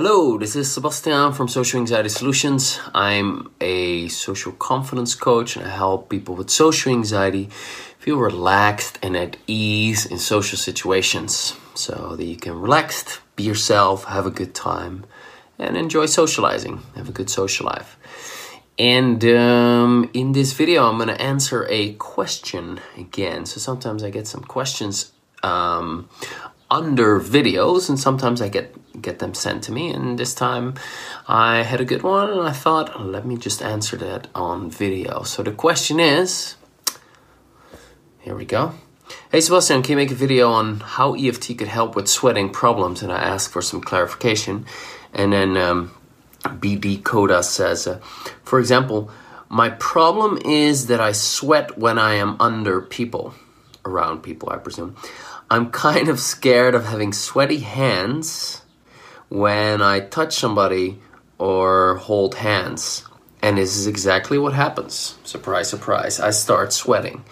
Hello, this is Sebastiaan from Social Anxiety Solutions. I'm a social confidence coach and I help people with social anxiety feel relaxed and at ease in social situations so that you can relax, be yourself, have a good time, and enjoy socializing, have a good social life. And um, in this video, I'm going to answer a question again. So sometimes I get some questions um, under videos, and sometimes I get get them sent to me. And this time, I had a good one, and I thought, let me just answer that on video. So the question is, here we go. Hey Sebastiaan, can you make a video on how EFT could help with sweating problems? And I asked for some clarification, and then um, BD Coda says, uh, for example, my problem is that I sweat when I am under people, around people, I presume. I'm kind of scared of having sweaty hands when I touch somebody or hold hands. And this is exactly what happens. Surprise, surprise. I start sweating.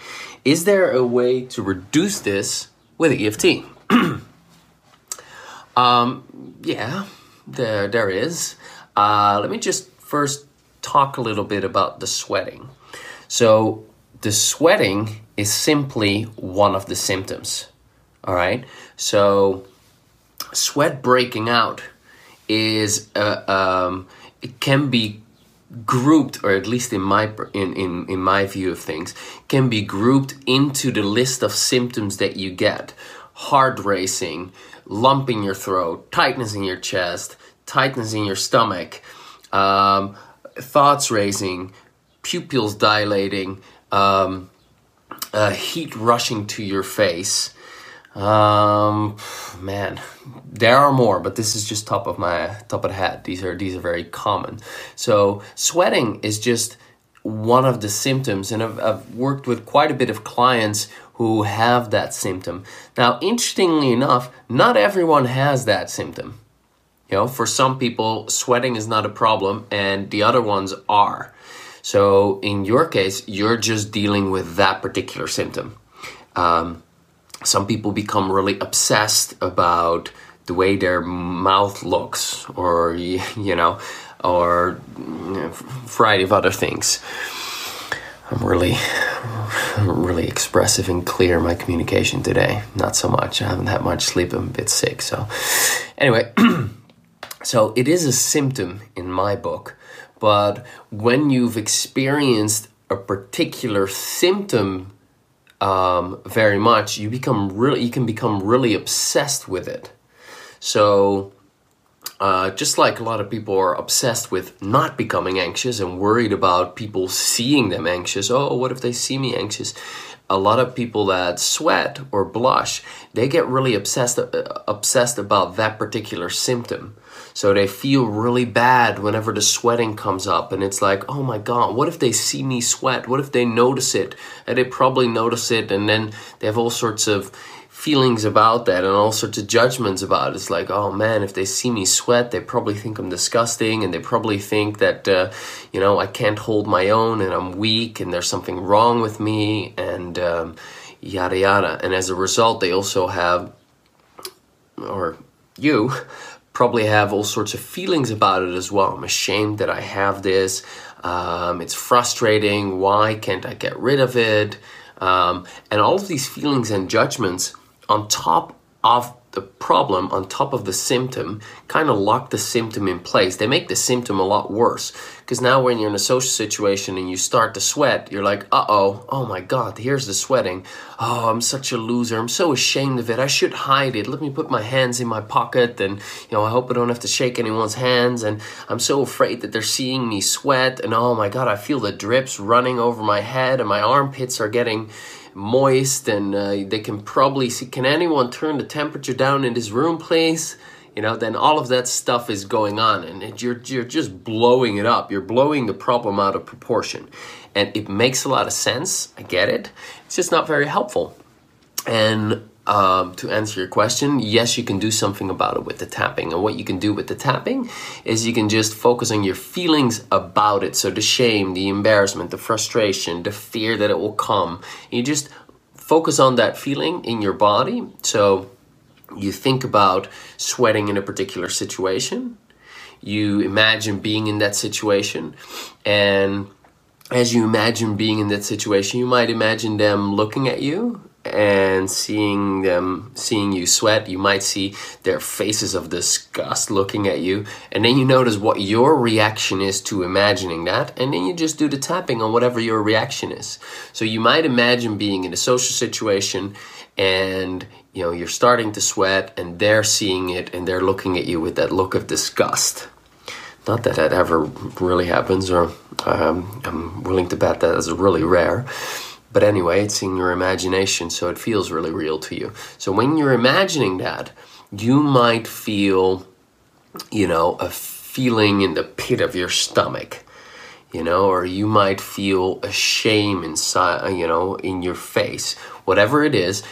Is there a way to reduce this with EFT? um, yeah, there, there is. Uh, let me just first talk a little bit about the sweating. So, the sweating is simply one of the symptoms. All right. So, sweat breaking out is uh, um, it can be grouped, or at least in my in, in in my view of things, can be grouped into the list of symptoms that you get: heart racing, lump in your throat, tightness in your chest, tightness in your stomach, um, thoughts racing, pupils dilating, um, uh, heat rushing to your face. Um, man, there are more, but this is just top of my top of the head. These are these are very common. So sweating is just one of the symptoms, and I've, I've worked with quite a bit of clients who have that symptom. Now, interestingly enough, not everyone has that symptom. You know, for some people, sweating is not a problem, and the other ones are. So, in your case, you're just dealing with that particular symptom. Um, some people become really obsessed about the way their mouth looks or you know or variety of other things. I'm really really expressive and clear in my communication today. Not so much. I haven't had much sleep. I'm a bit sick so. Anyway so it is a symptom in my book but when you've experienced a particular symptom um, very much, you become really you can become really obsessed with it. So uh, just like a lot of people are obsessed with not becoming anxious and worried about people seeing them anxious. Oh, what if they see me anxious? A lot of people that sweat or blush, they get really obsessed uh, obsessed about that particular symptom. So they feel really bad whenever the sweating comes up. And it's like, oh my God, what if they see me sweat? What if they notice it? And they probably notice it. And then they have all sorts of feelings about that and all sorts of judgments about it. It's like, oh man, if they see me sweat, they probably think I'm disgusting and they probably think that, uh, you know, I can't hold my own and I'm weak and there's something wrong with me and um, yada yada. And as a result, they also have, or you, probably have all sorts of feelings about it as well. I'm ashamed that I have this. Um, it's frustrating. Why can't I get rid of it? Um, and all of these feelings and judgments on top of the problem on top of the symptom kind of lock the symptom in place. They make the symptom a lot worse. Because now, when you're in a social situation and you start to sweat, you're like, uh oh, oh my God, here's the sweating. Oh, I'm such a loser. I'm so ashamed of it. I should hide it. Let me put my hands in my pocket and, you know, I hope I don't have to shake anyone's hands. And I'm so afraid that they're seeing me sweat. And oh my God, I feel the drips running over my head and my armpits are getting moist and uh, they can probably see can anyone turn the temperature down in this room please? You know then all of that stuff is going on and it, you're, you're just blowing it up. You're blowing the problem out of proportion. And it makes a lot of sense. I get it. It's just not very helpful. And um, to answer your question, yes, you can do something about it with the tapping. And what you can do with the tapping is you can just focus on your feelings about it. So the shame, the embarrassment, the frustration, the fear that it will come. You just focus on that feeling in your body. So you think about sweating in a particular situation you imagine being in that situation and as you imagine being in that situation you might imagine them looking at you and seeing them seeing you sweat you might see their faces of disgust looking at you. And then you notice what your reaction is to imagining that. And then you just do the tapping on whatever your reaction is. So you might imagine being in a social situation and you know you're starting to sweat and they're seeing it and they're looking at you with that look of disgust. Not that that ever really happens or um, i'm willing to bet that is really rare but anyway, it's in your imagination, so it feels really real to you. So when you're imagining that, you might feel, you know, a feeling in the pit of your stomach, you know, or you might feel a shame inside, you know, in your face. Whatever it is,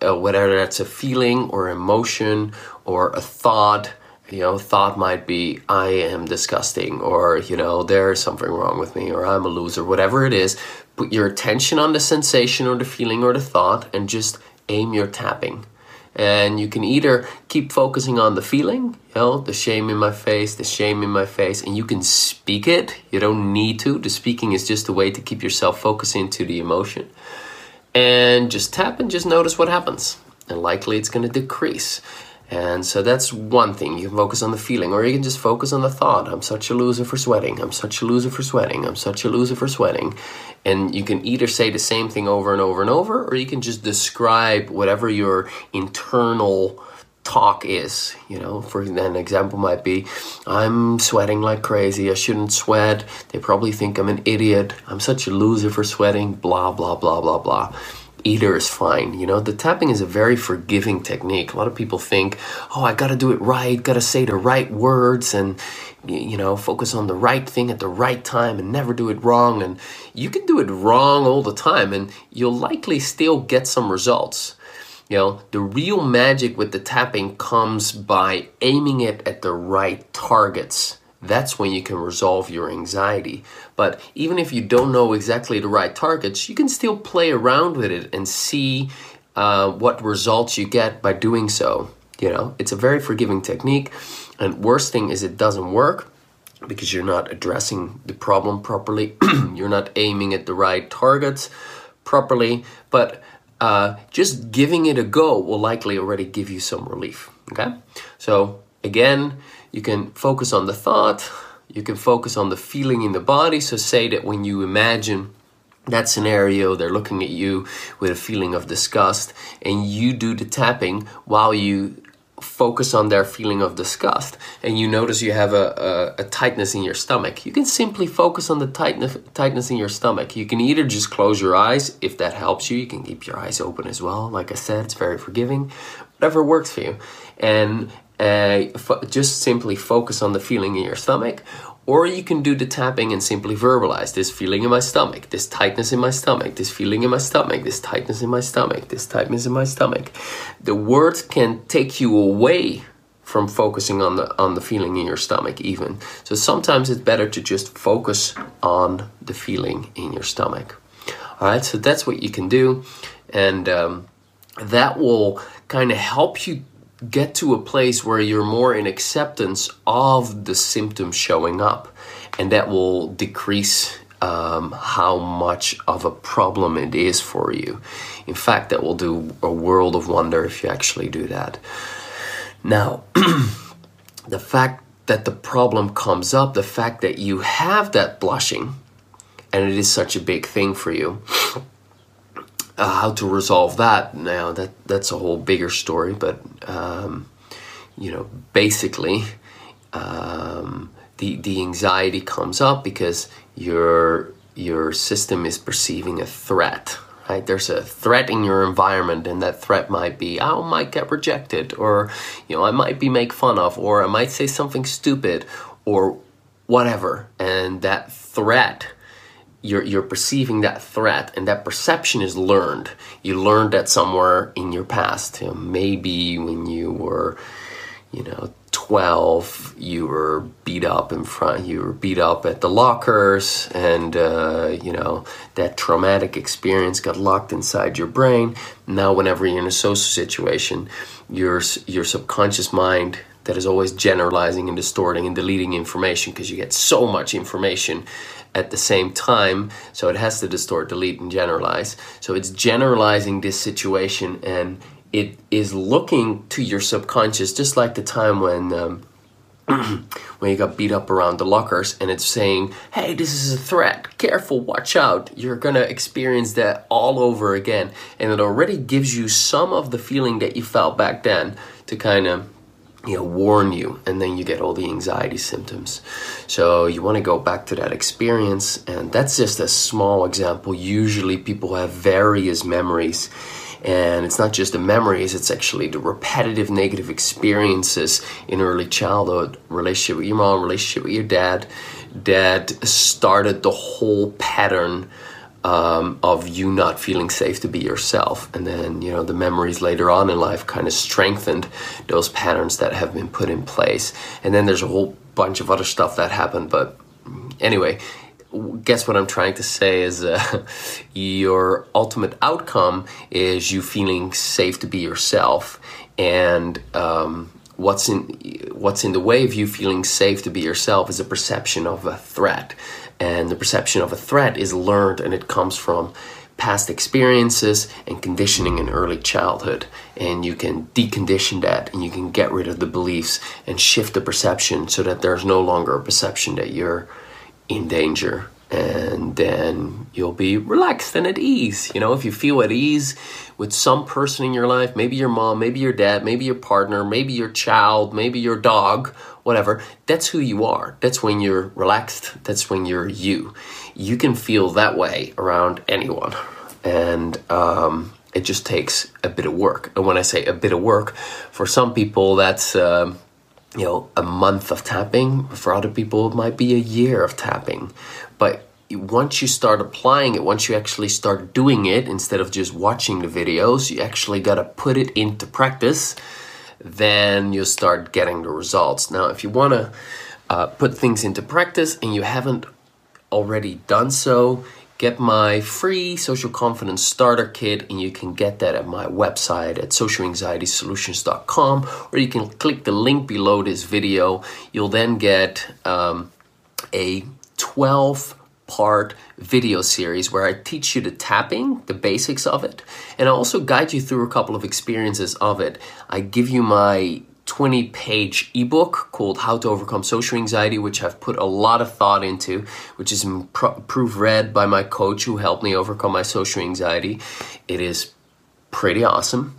uh, whether that's a feeling or emotion or a thought, you know, thought might be, I am disgusting, or, you know, there's something wrong with me, or I'm a loser, whatever it is, put your attention on the sensation or the feeling or the thought and just aim your tapping. And you can either keep focusing on the feeling, you know, the shame in my face, the shame in my face, and you can speak it. You don't need to. The speaking is just a way to keep yourself focusing to the emotion. And just tap and just notice what happens. And likely it's going to decrease. And so that's one thing. You can focus on the feeling, or you can just focus on the thought. I'm such a loser for sweating. I'm such a loser for sweating. I'm such a loser for sweating. And you can either say the same thing over and over and over, or you can just describe whatever your internal talk is. You know, for an example might be, I'm sweating like crazy. I shouldn't sweat. They probably think I'm an idiot. I'm such a loser for sweating. Blah, blah, blah, blah, blah either is fine. You know, the tapping is a very forgiving technique. A lot of people think, oh, I got to do it right, got to say the right words and, you know, focus on the right thing at the right time and never do it wrong. And you can do it wrong all the time and you'll likely still get some results. You know, the real magic with the tapping comes by aiming it at the right targets that's when you can resolve your anxiety. But even if you don't know exactly the right targets, you can still play around with it and see uh, what results you get by doing so. You know, it's a very forgiving technique. And worst thing is it doesn't work because you're not addressing the problem properly. you're not aiming at the right targets properly. But uh, just giving it a go will likely already give you some relief. Okay, so again you can focus on the thought, you can focus on the feeling in the body. So, say that when you imagine that scenario, they're looking at you with a feeling of disgust, and you do the tapping while you focus on their feeling of disgust and you notice you have a, a, a, tightness in your stomach. You can simply focus on the tightness tightness in your stomach. You can either just close your eyes if that helps you. You can keep your eyes open as well. Like i said it's very forgiving. Whatever works for you. And uh, just simply focus on the feeling in your stomach, or you can do the tapping and simply verbalize this feeling in my stomach, this tightness in my stomach, this feeling in my stomach, this tightness in my stomach, this tightness in my stomach. The words can take you away from focusing on the on the feeling in your stomach even. So sometimes it's better to just focus on the feeling in your stomach. All right, so that's what you can do, and um, that will kind of help you get to a place where you're more in acceptance of the symptoms showing up, and that will decrease um, how much of a problem it is for you. In fact, that will do a world of wonder if you actually do that. Now, the fact that the problem comes up, the fact that you have that blushing, and it is such a big thing for you, uh, how to resolve that. Now that that's a whole bigger story but um, you know basically um, the the anxiety comes up because your your system is perceiving a threat right? There's a threat in your environment and that threat might be i might get rejected or you know i might be made fun of or i might say something stupid or whatever. And that threat you're you're perceiving that threat and that perception is learned. You learned that somewhere in your past you know, maybe when you were you know 12 you were beat up in front you were beat up at the lockers and uh, you know that traumatic experience got locked inside your brain. Now whenever you're in a social situation your your subconscious mind that is always generalizing and distorting and deleting information because you get so much information at the same time. So it has to distort, delete, and generalize. So it's generalizing this situation and it is looking to your subconscious, just like the time when. Um, when you got beat up around the lockers and it's saying, hey, this is a threat, careful, watch out, you're gonna experience that all over again. And it already gives you some of the feeling that you felt back then to kind of you know warn you and then you get all the anxiety symptoms. So you want to go back to that experience and that's just a small example. Usually people have various memories and it's not just the memories, it's actually the repetitive negative experiences in early childhood relationship with your mom, relationship with your dad, that started the whole pattern um, of you not feeling safe to be yourself. And then, you know, the memories later on in life kind of strengthened those patterns that have been put in place. And then there's a whole bunch of other stuff that happened. But anyway, guess what I'm trying to say is uh, your ultimate outcome is you feeling safe to be yourself, and um, what's in what's in the way of you feeling safe to be yourself is a perception of a threat, and the perception of a threat is learned, and it comes from past experiences and conditioning in early childhood. And you can decondition that and you can get rid of the beliefs and shift the perception so that there's no longer a perception that you're in danger and then you'll be relaxed and at ease. You know, if you feel at ease with some person in your life, maybe your mom, maybe your dad, maybe your partner, maybe your child, maybe your dog, whatever, that's who you are. That's when you're relaxed. That's when you're you. You can feel that way around anyone. And um, it just takes a bit of work. And when I say a bit of work, for some people, that's. Uh, you know, a month of tapping. For other people, it might be a year of tapping. But once you start applying it, once you actually start doing it, instead of just watching the videos, you actually got to put it into practice. Then you'll start getting the results. Now, if you want to uh, put things into practice and you haven't already done so, get my free social confidence starter kit and you can get that at my website at socialanxietysolutions.com or you can click the link below this video you'll then get um, a 12 part video series where I teach you the tapping, the basics of it, and I also guide you through a couple of experiences of it. I give you my 20 page ebook called How to Overcome Social Anxiety, which I've put a lot of thought into, which is proofread by my coach who helped me overcome my social anxiety. It is pretty awesome.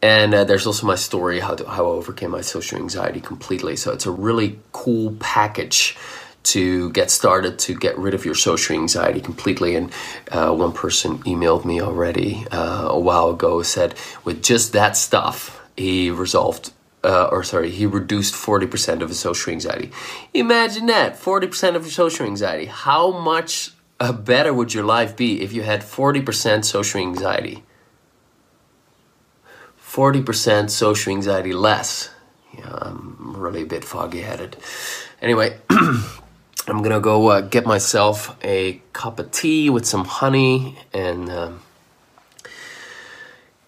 And uh, there's also my story how, to, how I overcame my social anxiety completely. So it's a really cool package to get started to get rid of your social anxiety completely. And uh, one person emailed me already uh, a while ago said, with just that stuff, he resolved uh, or sorry, he reduced 40% of his social anxiety. Imagine that 40% of your social anxiety. How much uh, better would your life be if you had 40% social anxiety? 40% social anxiety less. Yeah, I'm really a bit foggy headed. Anyway, I'm gonna go uh, get myself a cup of tea with some honey and. Um,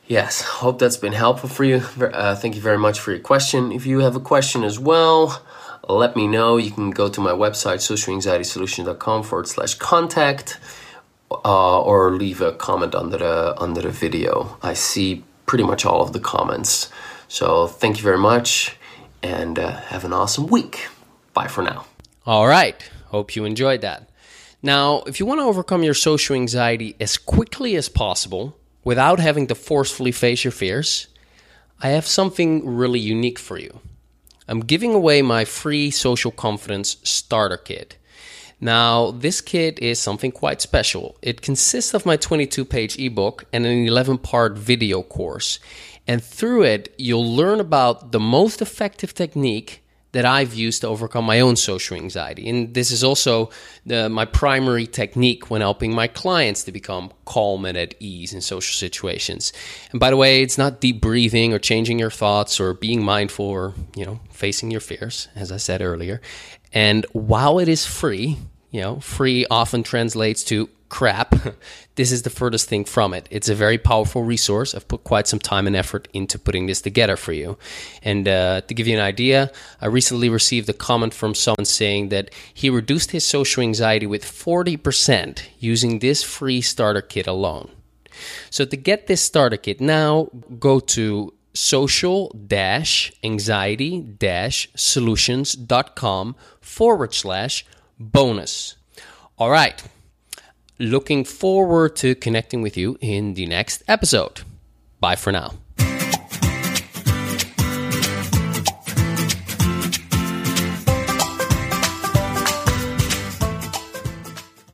Yes, hope that's been helpful for you. Uh, thank you very much for your question. If you have a question as well, let me know. You can go to my website, socialanxietysolution.com forward slash contact, uh, or leave a comment under the, under the video. I see pretty much all of the comments. So thank you very much and uh, have an awesome week. Bye for now. All right. Hope you enjoyed that. Now, if you want to overcome your social anxiety as quickly as possible, without having to forcefully face your fears, I have something really unique for you. I'm giving away my free social confidence starter kit. Now, this kit is something quite special. It consists of my 22 page ebook and an 11 part video course. And through it, you'll learn about the most effective technique that I've used to overcome my own social anxiety. And this is also the, my primary technique when helping my clients to become calm and at ease in social situations. And by the way, it's not deep breathing or changing your thoughts or being mindful or, you know, facing your fears, as I said earlier. And while it is free, you know, free often translates to crap, this is the furthest thing from it. It's a very powerful resource. I've put quite some time and effort into putting this together for you. And uh, to give you an idea, I recently received a comment from someone saying that he reduced his social anxiety with 40% using this free starter kit alone. So to get this starter kit now, go to social anxiety solutions.com forward slash bonus. All right. Looking forward to connecting with you in the next episode. Bye for now.